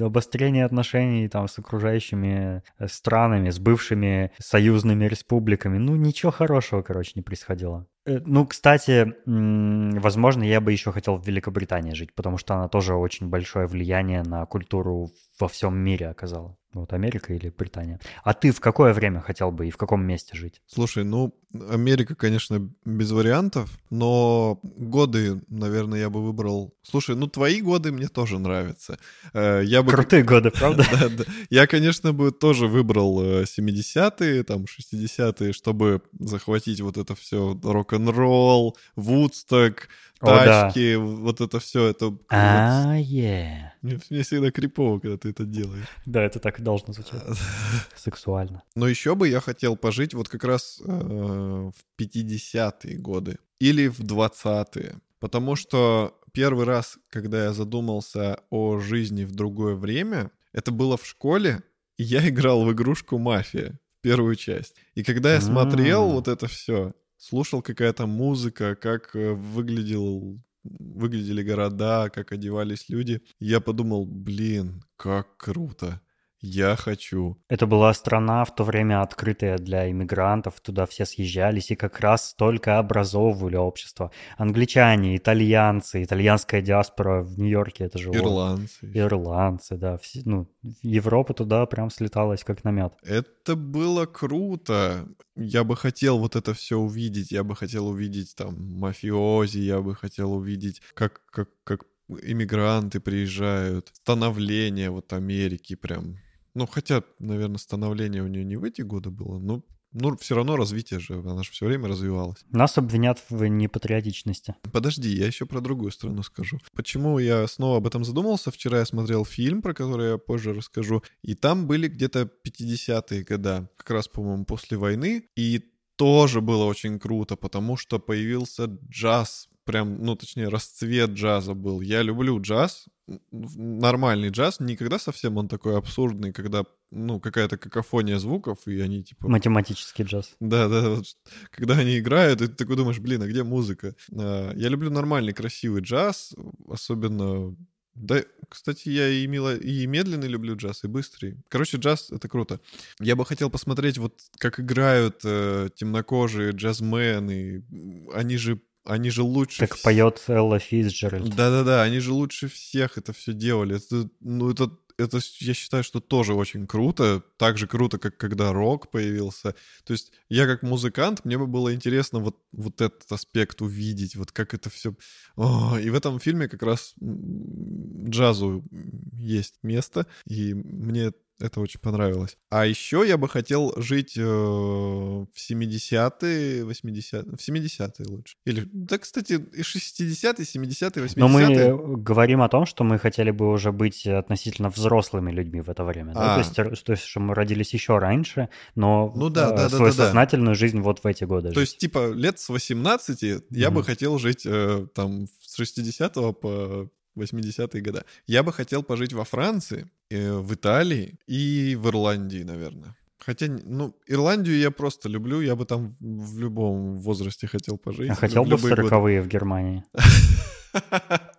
обострение отношений там с окружающими э, странами, с бывшими союзными республиками. Ну, ничего хорошего, короче, не происходило. Э, Ну, кстати, возможно, я бы еще хотел в Великобритании жить, потому что она тоже очень большое влияние на культуру во всем мире оказала. Вот Америка или Британия. А ты в какое время хотел бы и в каком месте жить? Слушай, ну, Америка, конечно, без вариантов, но годы, наверное, я бы выбрал... Слушай, ну, твои годы мне тоже нравятся. Э, Я бы... Крутые годы, (laughs) правда? Да, да. Я, конечно, бы тоже выбрал э, 70-е, там, 60-е, чтобы захватить вот это все рок-н-ролл, Вудсток, О, да. тачки, вот это все. Это А, е. Мне мне всегда крипово, когда ты это делаешь. Да, это так и должно звучать. (laughs) Сексуально. Но еще бы я хотел пожить вот как раз э, в 50-е годы или в 20-е. Потому что первый раз, когда я задумался о жизни в другое время, это было в школе, и я играл в игрушку «Мафия», первую часть. И когда я смотрел вот это все, слушал какая-то музыка, как э, выглядел выглядели города, как одевались люди, я подумал, блин, как круто. Я хочу. Это была страна в то время открытая для иммигрантов, туда все съезжались и как раз только образовывали общество. Англичане, итальянцы, итальянская диаспора в Нью-Йорке, это же вот Ирландцы. ирландцы, да, все, ну, Европа туда прям слеталась как намет. Это было круто. Я бы хотел вот это все увидеть. Я бы хотел увидеть там мафиози, я бы хотел увидеть, как, как, как иммигранты приезжают. Становление вот Америки прям. Ну, хотя, наверное, становление у нее не в эти годы было, но ну, все равно развитие же, она же все время развивалась. Нас обвинят в непатриотичности. Подожди, я еще про другую страну скажу. Почему я снова об этом задумался? Вчера я смотрел фильм, про который я позже расскажу, и там были где-то 50-е года, как раз, по-моему, после войны, и тоже было очень круто, потому что появился джаз, прям, ну, точнее, расцвет джаза был. Я люблю джаз, нормальный джаз, никогда совсем он такой абсурдный, когда, ну, какая-то какофония звуков, и они, типа, Математический джаз. да, да, вот когда они играют, и ты такой думаешь, блин, а где музыка? А, Я люблю нормальный, красивый джаз, особенно Да, кстати, я и, мило, и медленный люблю джаз, и быстрый. Короче, джаз — это круто. Я бы хотел посмотреть, вот как играют э, темнокожие джазмены. Они же они же лучше... Как вс... поет Элла Фицджеральд. Да-да-да, они же лучше всех это все делали. Это, ну, это это, я считаю, что тоже очень круто. Так же круто, как когда рок появился. То есть я как музыкант, мне бы было интересно вот, вот этот аспект увидеть, вот как это все... О, и в этом фильме как раз джазу есть место, и мне это очень понравилось. А еще я бы хотел жить э, в 70-е, 80-е, в 70-е лучше. Или, да, кстати, и 60-е, 70-е, 80-е. Но мы говорим о том, что мы хотели бы уже быть относительно взрослыми людьми в это время. А. Да? То, есть, то есть, что мы родились еще раньше, но ну, да, э, да, свою да, да, сознательную да. жизнь вот в эти годы. То жить. есть, типа, лет с 18 mm-hmm. я бы хотел жить э, там с 60 по 80-е годы. Я бы хотел пожить во Франции, э, в Италии и в Ирландии, наверное. Хотя, ну, Ирландию я просто люблю, я бы там в любом возрасте хотел пожить. А хотел бы в 40-е в Германии? (laughs)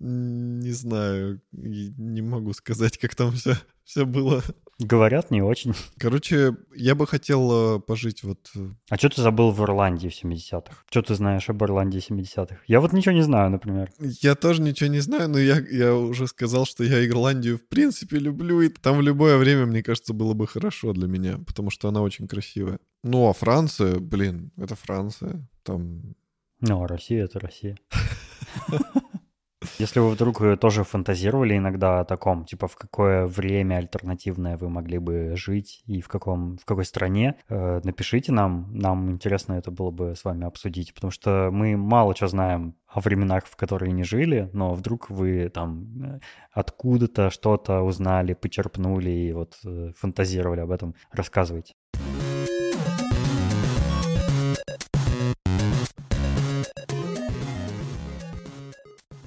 Не знаю, не могу сказать, как там все, (laughs) все было. Говорят, не очень. (laughs) Короче, я бы хотел э, пожить вот... Э, а что ты забыл в Ирландии в 70-х? Что ты знаешь об Ирландии в 70-х? Я вот ничего не знаю, например. Я тоже ничего не знаю, но я, я уже сказал, что я Ирландию в принципе люблю, и там в любое время, мне кажется, было бы хорошо для меня, потому что она очень красивая. Ну, а Франция, блин, это Франция, там... Ну, а Россия — это Россия. (laughs) Если вы вдруг э, тоже фантазировали иногда о таком, типа в какое время альтернативное вы могли бы жить и в, каком, в какой стране, э, напишите нам, нам интересно это было бы с вами обсудить, потому что мы мало что знаем о временах, в которые не жили, но вдруг вы там э, откуда-то что-то узнали, почерпнули и вот э, фантазировали об этом, рассказывайте.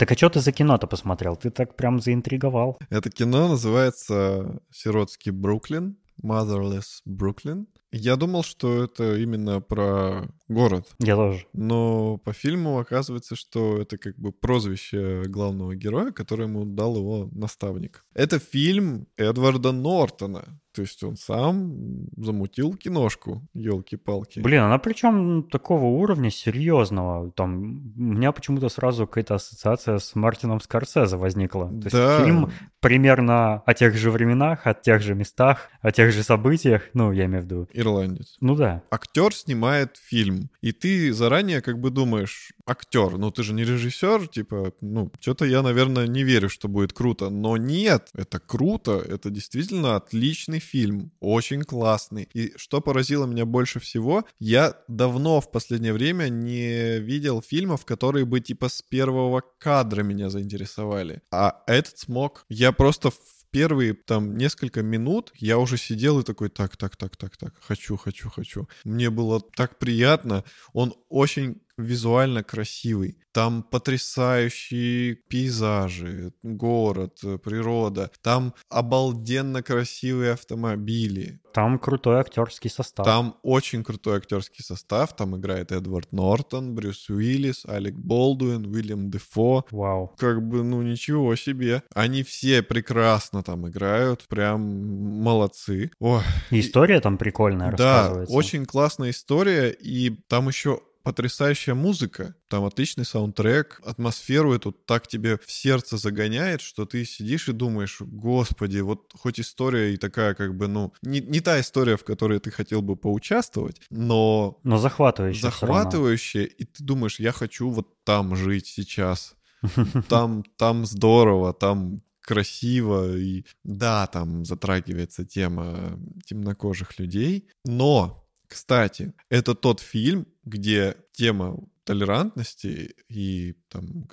Так а что ты за кино-то посмотрел? Ты так прям заинтриговал. Это кино называется «Сиротский Бруклин», «Motherless Brooklyn». Я думал, что это именно про город. Я тоже. Но по фильму оказывается, что это как бы прозвище главного героя, которое ему дал его наставник. Это фильм Эдварда Нортона. То есть он сам замутил киношку, елки-палки. Блин, она причем такого уровня серьезного. Там у меня почему-то сразу какая-то ассоциация с Мартином Скорсезе возникла. То да. есть фильм примерно о тех же временах, о тех же местах, о тех же событиях. Ну, я имею в виду. Ирландец. Ну да. Актер снимает фильм, и ты заранее как бы думаешь, актер, ну ты же не режиссер, типа, ну, что-то я, наверное, не верю, что будет круто. Но нет, это круто, это действительно отличный фильм, очень классный. И что поразило меня больше всего, я давно в последнее время не видел фильмов, которые бы типа с первого кадра меня заинтересовали. А этот смог. Я просто первые там несколько минут я уже сидел и такой, так, так, так, так, так, хочу, хочу, хочу. Мне было так приятно. Он очень визуально красивый. Там потрясающие пейзажи, город, природа. Там обалденно красивые автомобили. Там крутой актерский состав. Там очень крутой актерский состав. Там играет Эдвард Нортон, Брюс Уиллис, Алек Болдуин, Уильям Дефо. Вау. Как бы, ну ничего себе. Они все прекрасно там играют. Прям молодцы. Ой. история там прикольная да, рассказывается. Да, очень классная история. И там еще потрясающая музыка, там отличный саундтрек, атмосферу эту так тебе в сердце загоняет, что ты сидишь и думаешь, господи, вот хоть история и такая как бы, ну, не, не та история, в которой ты хотел бы поучаствовать, но... Но захватывающая. Захватывающая, и ты думаешь, я хочу вот там жить сейчас. (laughs) Там, там здорово, там красиво, и да, там затрагивается тема темнокожих людей, но кстати, это тот фильм, где тема толерантности и там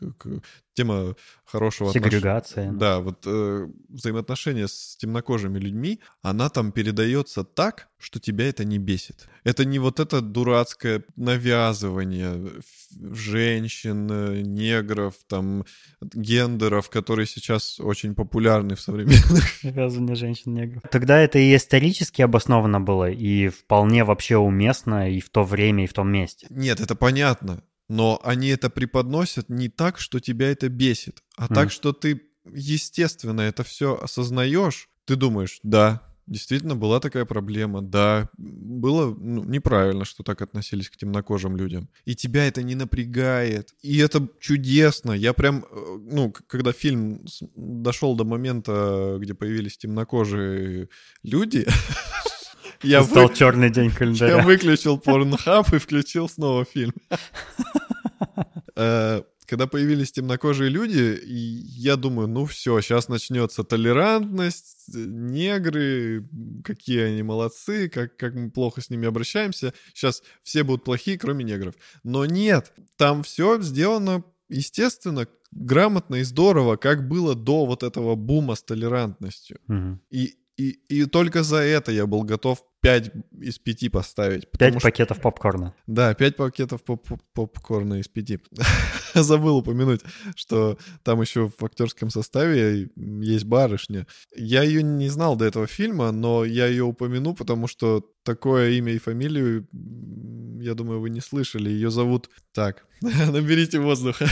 тема хорошего сегрегация. Отнош... Да, вот э, взаимоотношения с темнокожими людьми, она там передается так, что тебя это не бесит. Это не вот это дурацкое навязывание женщин, э, негров, там гендеров, которые сейчас очень популярны в современных. (laughs) Навязывание женщин, негров. Тогда это и исторически обосновано было, и вполне вообще уместно и в то время, и в том месте. Нет, это понятно. Но они это преподносят не так, что тебя это бесит, а Мгм. так, что ты, естественно, это все осознаешь. Ты думаешь, да, действительно была такая проблема, да, было ну, неправильно, что так относились к темнокожим людям. И тебя это не напрягает. И это чудесно. Я прям, э, ну, когда фильм дошел до момента, где появились темнокожие люди, (laughs) я вы- Стал черный день я календаря. выключил порнхаб и включил снова фильм. (laughs) Э, Когда появились темнокожие люди, я думаю, ну все, сейчас начнется толерантность, негры, какие они молодцы, как, как мы плохо с ними обращаемся. Сейчас все будут плохие, кроме негров. Но нет, там все сделано естественно, грамотно и здорово, как было до вот этого бума с толерантностью. Мгм. И, и, и только за это я был готов 5 из 5 поставить. Пять потому что- пакетов попкорна. Да, 5 пакетов поп- поп- попкорна из 5. (laughs) Забыл упомянуть, что там еще в актерском составе есть барышня. Я ее не знал до этого фильма, но я ее упомяну, потому что такое имя и фамилию, я думаю, вы не слышали. Ее зовут... Так, (laughs) наберите воздуха.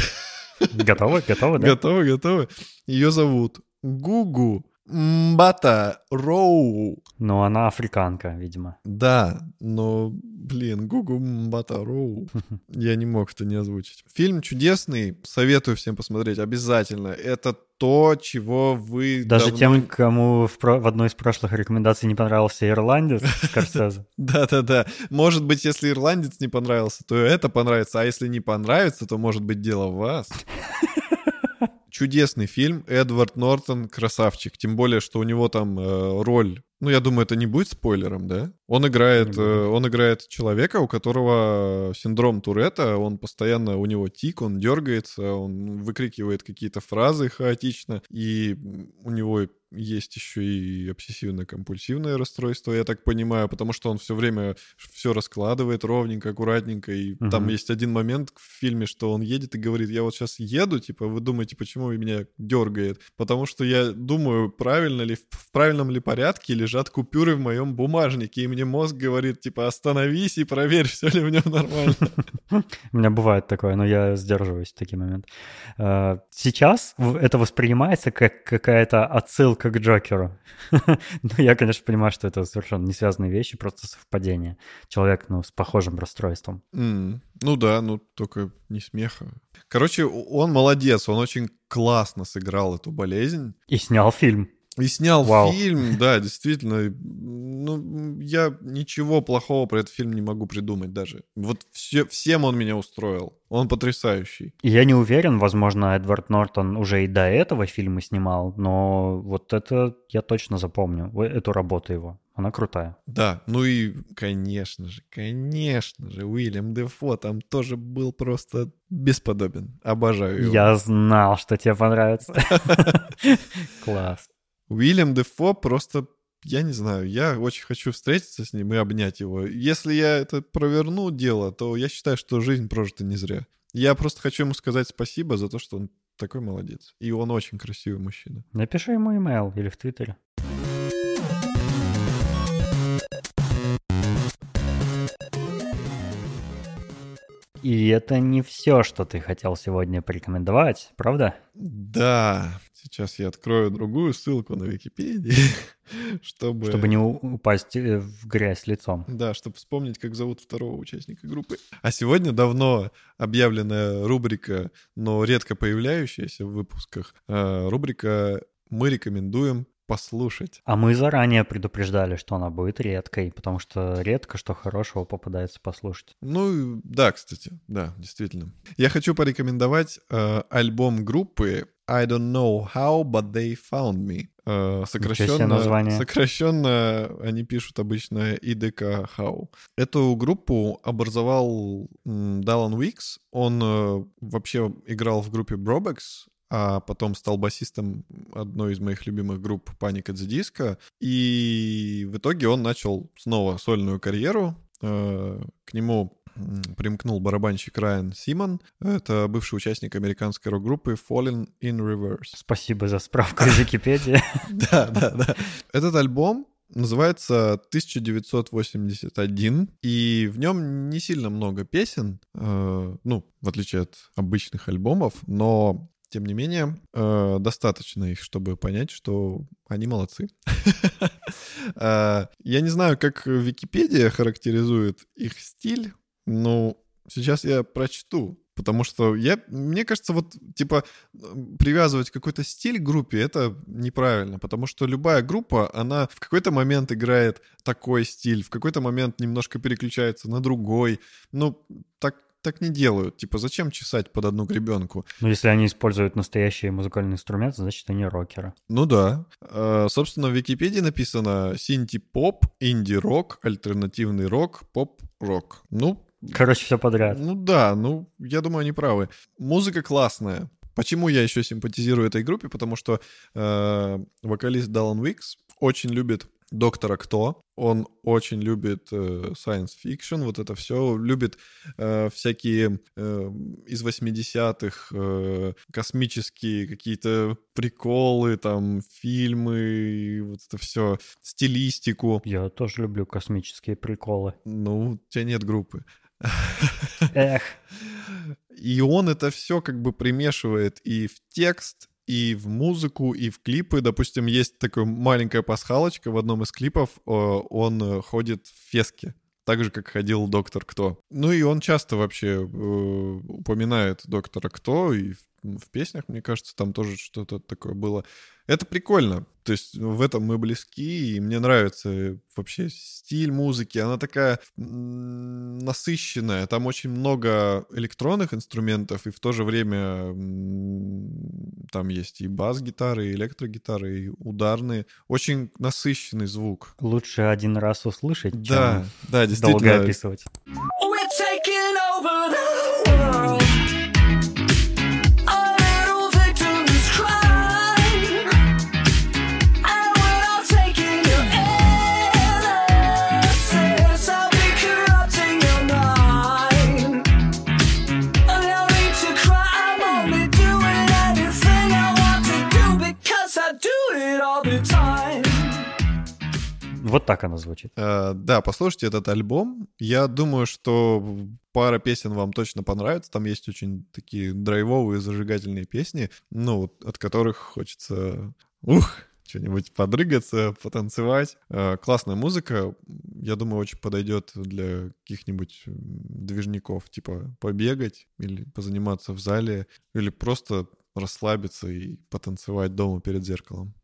Готовы? Готовы, да? Готовы, готовы. Ее зовут Гугу Мбата Роу. Ну, она африканка, видимо. Да, но, блин, Гугу Мбата Роу. (laughs) Я не мог это не озвучить. Фильм чудесный, советую всем посмотреть обязательно. Это то, чего вы Даже давно- тем, кому в, про- в одной из прошлых рекомендаций не понравился ирландец, (laughs) Скорсезе. Да-да-да. Может быть, если ирландец не понравился, то это понравится. А если не понравится, то может быть дело в вас. (laughs) Чудесный фильм. Эдвард Нортон красавчик. Тем более, что у него там э, роль. Ну, я думаю, это не будет спойлером, да? Он играет, э, он играет человека, у которого синдром Туретта. Он постоянно, у него тик, он дергается, он выкрикивает какие-то фразы хаотично. И у него есть еще и обсессивно-компульсивное расстройство, я так понимаю, потому что он все время все раскладывает ровненько, аккуратненько. И Мгм. там есть один момент в фильме, что он едет и говорит, я вот сейчас еду, типа, вы думаете, почему меня дергает? Потому что я думаю, правильно ли, в правильном ли порядке лежат купюры в моем бумажнике, и мне мозг говорит, типа, остановись и проверь, (laughs) все ли в нем нормально. (laughs) У меня бывает такое, но я сдерживаюсь в такие моменты. Э, Сейчас это воспринимается как какая-то отсылка к Джокеру. (laughs) Но я, конечно, понимаю, что это совершенно не связанные вещи, просто совпадение. Человек, ну, с похожим расстройством. М, Ну да, ну только не смеха. Короче, он молодец, он очень классно сыграл эту болезнь. И снял фильм. И снял Вау. фильм, да, действительно. Ну, я ничего плохого про этот фильм не могу придумать даже. Вот все, всем он меня устроил. Он потрясающий. Я не уверен, возможно, Эдвард Нортон уже и до этого фильмы снимал, но вот это я точно запомню, эту работу его. Она крутая. Да, ну и, конечно же, конечно же, Уильям Дефо там тоже был просто бесподобен. Обожаю его. Я знал, что тебе понравится. (laughs) Класс. Уильям Дефо просто, я не знаю, я очень хочу встретиться с ним и обнять его. Если я это проверну дело, то я считаю, что жизнь прожита не зря. Я просто хочу ему сказать спасибо за то, что он такой молодец. И он очень красивый мужчина. Напиши ему имейл или в Твиттере. И это не все, что ты хотел сегодня порекомендовать, правда? Да, сейчас я открою другую ссылку на Википедии, (laughs) чтобы... Чтобы не упасть э, в грязь лицом. Да, чтобы вспомнить, как зовут второго участника группы. А сегодня давно объявленная рубрика, но редко появляющаяся в выпусках, э, рубрика «Мы рекомендуем послушать». А мы заранее предупреждали, что она будет редкой, потому что редко что хорошего попадается послушать. Ну, да, кстати, да, действительно. Я хочу порекомендовать э, альбом группы I don't know how, but they found me. Э, сокращенно, сокращенно они пишут обычно IDK How. Эту группу образовал м, Даллан Уикс. Он э, вообще играл в группе Brobex, а потом стал басистом одной из моих любимых групп Panic at the Disco. И в итоге он начал снова сольную карьеру. Э, К нему примкнул барабанщик Райан Симон. Это бывший участник американской рок-группы Fallen in Reverse. Спасибо за справку из Википедии. (laughs) Да, да, да. Этот альбом называется 1981, и в нем не сильно много песен, э, ну, в отличие от обычных альбомов, но тем не менее, э, достаточно их, чтобы понять, что они молодцы. (laughs) Э, я не знаю, как Википедия характеризует их стиль, но сейчас я прочту. Потому что я, мне кажется, вот, типа, привязывать какой-то стиль к группе, это неправильно. Потому что любая группа, она в какой-то момент играет такой стиль, в какой-то момент немножко переключается на другой. Ну, так, так не делают. Типа, зачем чесать под одну гребенку? Ну, если они используют настоящие музыкальные инструменты, значит, они рокеры. Ну да. А, собственно, в Википедии написано синти-поп, инди-рок, альтернативный рок, поп-рок. Ну, Короче, все подряд. Ну да, ну, я думаю, они правы. Музыка классная. Почему я еще симпатизирую этой группе? Потому что э, вокалист Даллан Уикс очень любит Доктора Кто. Он очень любит э, science fiction, вот это все. Любит э, всякие э, из 80-х э, космические какие-то приколы, там, фильмы, вот это все, стилистику. Я тоже люблю космические приколы. Ну, у тебя нет группы. Эх. И он это все как бы примешивает и в текст, и в музыку, и в клипы. Допустим, есть такая маленькая пасхалочка в одном из клипов. Он ходит в феске. Так же, как ходил доктор Кто. Ну и он часто вообще э, упоминает доктора Кто, и в, песнях, мне кажется, там тоже что-то такое было. Это прикольно. То есть в этом мы близки, и мне нравится вообще стиль музыки. Она такая насыщенная. Там очень много электронных инструментов, и в то же время там есть и бас-гитары, и электрогитары, и ударные. Очень насыщенный звук. Лучше один раз услышать, чем да, да, действительно. долго описывать. Вот так она звучит. Uh, да, послушайте этот альбом. Я думаю, что пара песен вам точно понравится. Там есть очень такие драйвовые, зажигательные песни, ну, от которых хочется... Ух! что-нибудь подрыгаться, потанцевать. Uh, классная музыка, я думаю, очень подойдет для каких-нибудь движников, типа побегать или позаниматься в зале, или просто расслабиться и потанцевать дома перед зеркалом.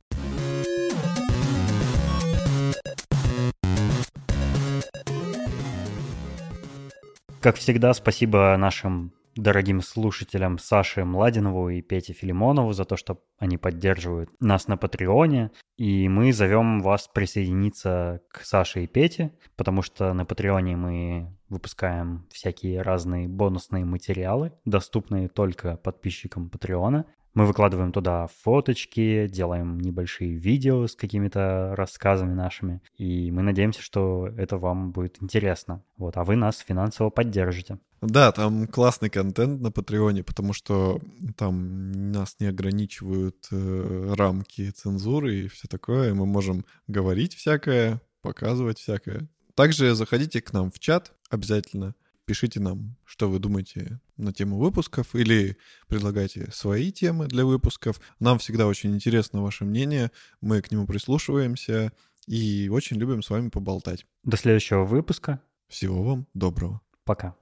Как всегда, спасибо нашим дорогим слушателям Саше Младинову и Пете Филимонову за то, что они поддерживают нас на Патреоне. И мы зовем вас присоединиться к Саше и Пете, потому что на Патреоне мы выпускаем всякие разные бонусные материалы, доступные только подписчикам Патреона. Мы выкладываем туда фоточки, делаем небольшие видео с какими-то рассказами нашими. И мы надеемся, что это вам будет интересно. Вот, а вы нас финансово поддержите. Да, там классный контент на Патреоне, потому что там нас не ограничивают э, рамки цензуры и все такое. И мы можем говорить всякое, показывать всякое. Также заходите к нам в чат обязательно. Пишите нам, что вы думаете на тему выпусков или предлагайте свои темы для выпусков. Нам всегда очень интересно ваше мнение, мы к нему прислушиваемся и очень любим с вами поболтать. До следующего выпуска. Всего вам доброго. Пока.